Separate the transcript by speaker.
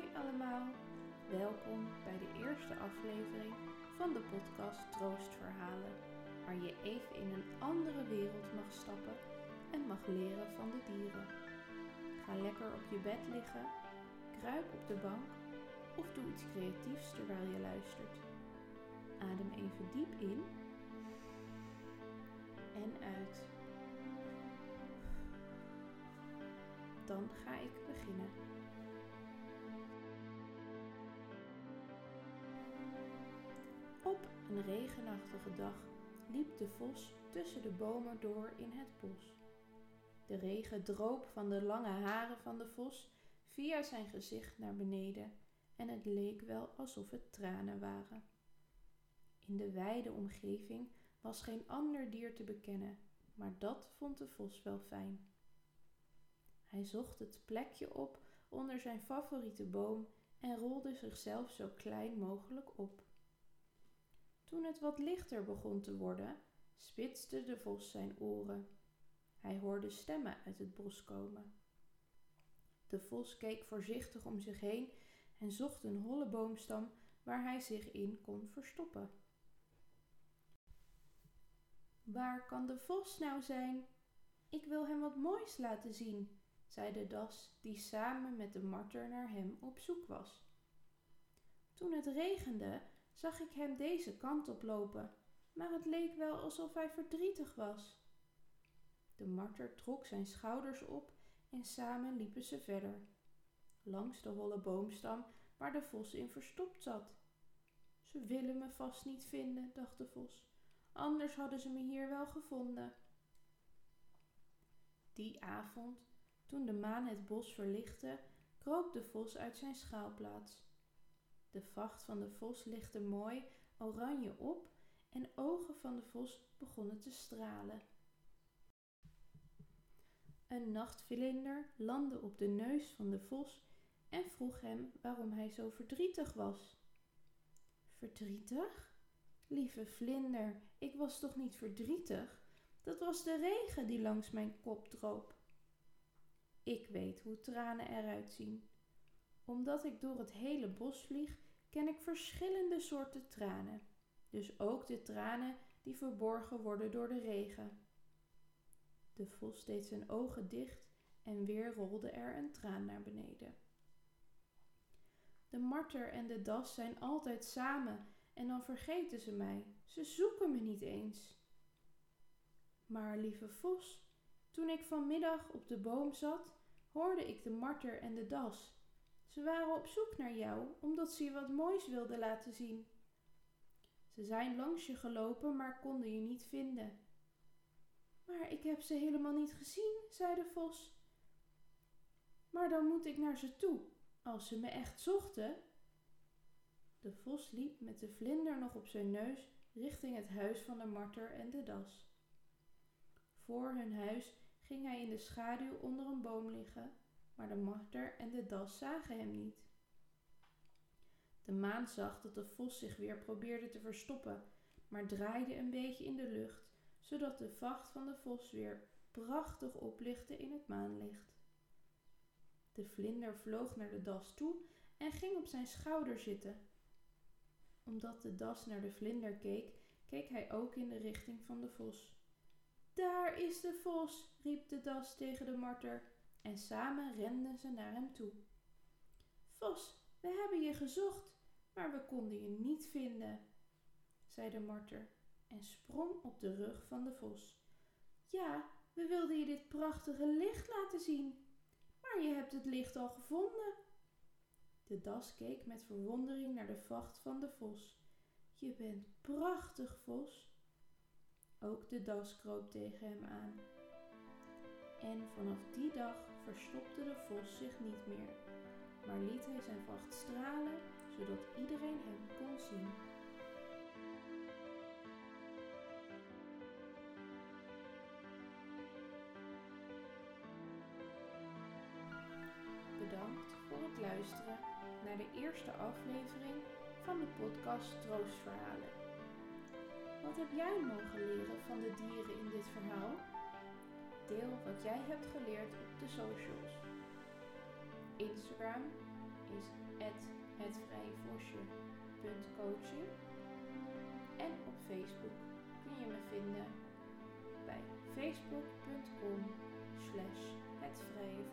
Speaker 1: Hoi allemaal, welkom bij de eerste aflevering van de podcast Troostverhalen, waar je even in een andere wereld mag stappen en mag leren van de dieren. Ga lekker op je bed liggen, kruip op de bank of doe iets creatiefs terwijl je luistert. Adem even diep in en uit. Dan ga ik beginnen. Op een regenachtige dag liep de vos tussen de bomen door in het bos. De regen droop van de lange haren van de vos via zijn gezicht naar beneden en het leek wel alsof het tranen waren. In de wijde omgeving was geen ander dier te bekennen, maar dat vond de vos wel fijn. Hij zocht het plekje op onder zijn favoriete boom en rolde zichzelf zo klein mogelijk op. Toen het wat lichter begon te worden, spitste de vos zijn oren. Hij hoorde stemmen uit het bos komen. De vos keek voorzichtig om zich heen en zocht een holle boomstam waar hij zich in kon verstoppen. Waar kan de vos nou zijn? Ik wil hem wat moois laten zien, zei de das die samen met de marter naar hem op zoek was. Toen het regende, zag ik hem deze kant op lopen, maar het leek wel alsof hij verdrietig was. De marter trok zijn schouders op en samen liepen ze verder, langs de holle boomstam waar de vos in verstopt zat. Ze willen me vast niet vinden, dacht de vos, anders hadden ze me hier wel gevonden. Die avond, toen de maan het bos verlichtte, kroop de vos uit zijn schaalplaats. De vacht van de vos lichtte mooi oranje op en de ogen van de vos begonnen te stralen. Een nachtvlinder landde op de neus van de vos en vroeg hem waarom hij zo verdrietig was. Verdrietig? Lieve vlinder, ik was toch niet verdrietig? Dat was de regen die langs mijn kop droop. Ik weet hoe tranen eruit zien. Omdat ik door het hele bos vlieg, ken ik verschillende soorten tranen. Dus ook de tranen die verborgen worden door de regen. De vos deed zijn ogen dicht en weer rolde er een traan naar beneden. De marter en de das zijn altijd samen en dan vergeten ze mij. Ze zoeken me niet eens. Maar lieve vos, toen ik vanmiddag op de boom zat, hoorde ik de marter en de das. Ze waren op zoek naar jou omdat ze je wat moois wilden laten zien. Ze zijn langs je gelopen, maar konden je niet vinden. Maar ik heb ze helemaal niet gezien, zei de vos. Maar dan moet ik naar ze toe, als ze me echt zochten. De vos liep met de vlinder nog op zijn neus richting het huis van de marter en de das. Voor hun huis ging hij in de schaduw onder een boom liggen, maar de marter en de das zagen hem niet. De maan zag dat de vos zich weer probeerde te verstoppen, maar draaide een beetje in de lucht, zodat de vacht van de vos weer prachtig oplichtte in het maanlicht. De vlinder vloog naar de das toe en ging op zijn schouder zitten. Omdat de das naar de vlinder keek, keek hij ook in de richting van de vos. Daar is de vos, riep de das tegen de marter, en samen renden ze naar hem toe. Vos, we hebben je gezocht, maar we konden je niet vinden, zei de marter en sprong op de rug van de vos. Ja, we wilden je dit prachtige licht laten zien, maar je hebt het licht al gevonden. De das keek met verwondering naar de vacht van de vos. Je bent prachtig, vos. Ook de das kroop tegen hem aan. En vanaf die dag verstopte de vos zich niet meer, maar liet hij zijn vacht stralen, zodat iedereen hem kon zien. Bedankt voor het luisteren naar de eerste aflevering van de podcast Troostverhalen. Wat heb jij mogen leren van de dieren in dit verhaal? Deel wat jij hebt geleerd op de socials. Instagram, is hetvrijevosje.coaching. En op Facebook kun je me vinden bij facebook.com slash hetvrije